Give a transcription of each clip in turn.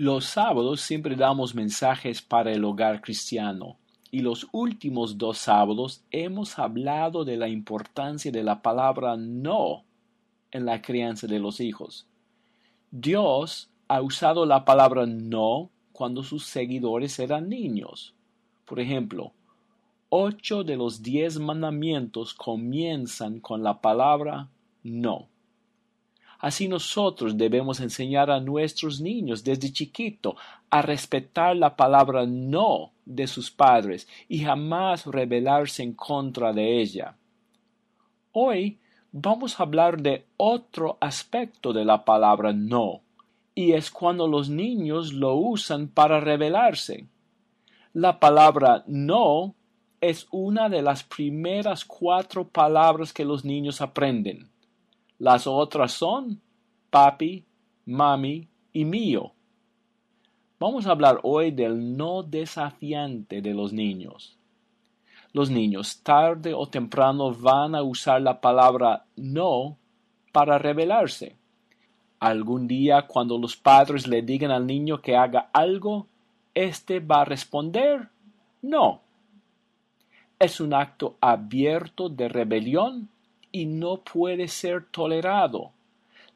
Los sábados siempre damos mensajes para el hogar cristiano y los últimos dos sábados hemos hablado de la importancia de la palabra no en la crianza de los hijos. Dios ha usado la palabra no cuando sus seguidores eran niños. Por ejemplo, ocho de los diez mandamientos comienzan con la palabra no. Así nosotros debemos enseñar a nuestros niños desde chiquito a respetar la palabra no de sus padres y jamás rebelarse en contra de ella. Hoy vamos a hablar de otro aspecto de la palabra no, y es cuando los niños lo usan para rebelarse. La palabra no es una de las primeras cuatro palabras que los niños aprenden. Las otras son papi, mami y mío. Vamos a hablar hoy del no desafiante de los niños. Los niños tarde o temprano van a usar la palabra no para rebelarse. Algún día cuando los padres le digan al niño que haga algo, éste va a responder no. Es un acto abierto de rebelión y no puede ser tolerado.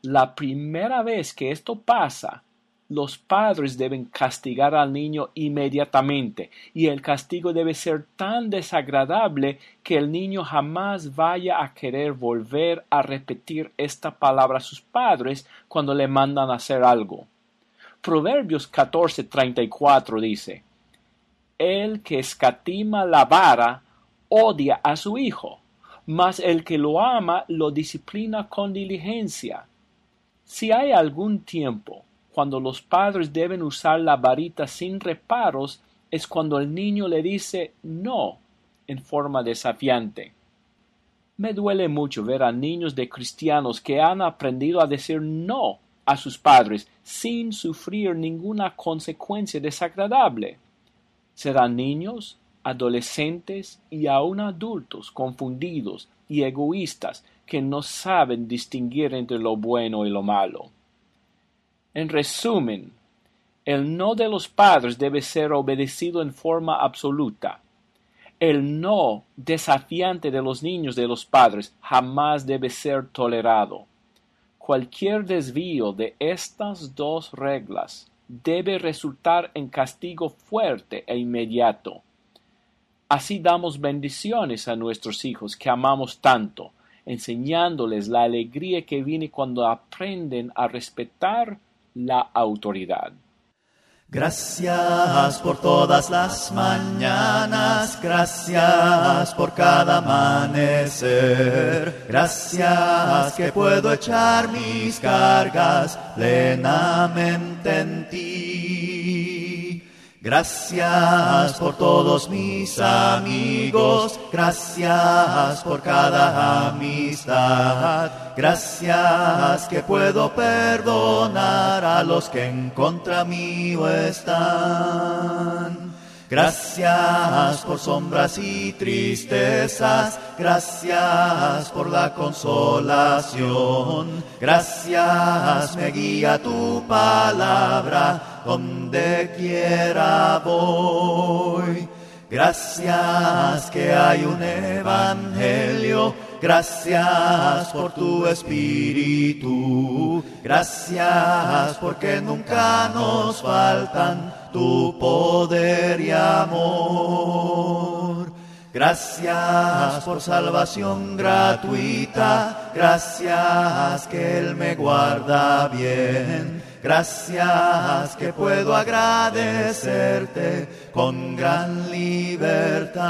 La primera vez que esto pasa, los padres deben castigar al niño inmediatamente y el castigo debe ser tan desagradable que el niño jamás vaya a querer volver a repetir esta palabra a sus padres cuando le mandan hacer algo. Proverbios 14:34 dice, El que escatima la vara odia a su hijo mas el que lo ama lo disciplina con diligencia. Si hay algún tiempo cuando los padres deben usar la varita sin reparos, es cuando el niño le dice no en forma desafiante. Me duele mucho ver a niños de cristianos que han aprendido a decir no a sus padres sin sufrir ninguna consecuencia desagradable. Serán niños adolescentes y aun adultos confundidos y egoístas que no saben distinguir entre lo bueno y lo malo. En resumen, el no de los padres debe ser obedecido en forma absoluta. El no desafiante de los niños de los padres jamás debe ser tolerado. Cualquier desvío de estas dos reglas debe resultar en castigo fuerte e inmediato. Así damos bendiciones a nuestros hijos que amamos tanto, enseñándoles la alegría que viene cuando aprenden a respetar la autoridad. Gracias por todas las mañanas, gracias por cada amanecer, gracias que puedo echar mis cargas plenamente en ti. Gracias por todos mis amigos, gracias por cada amistad, gracias que puedo perdonar a los que en contra mío están. Gracias por sombras y tristezas, gracias por la consolación, gracias me guía tu palabra. Donde quiera voy. Gracias que hay un evangelio, gracias por tu espíritu, gracias porque nunca nos faltan tu poder y amor. Gracias por salvación gratuita, gracias que Él me guarda bien. Gracias que puedo agradecerte con gran libertad.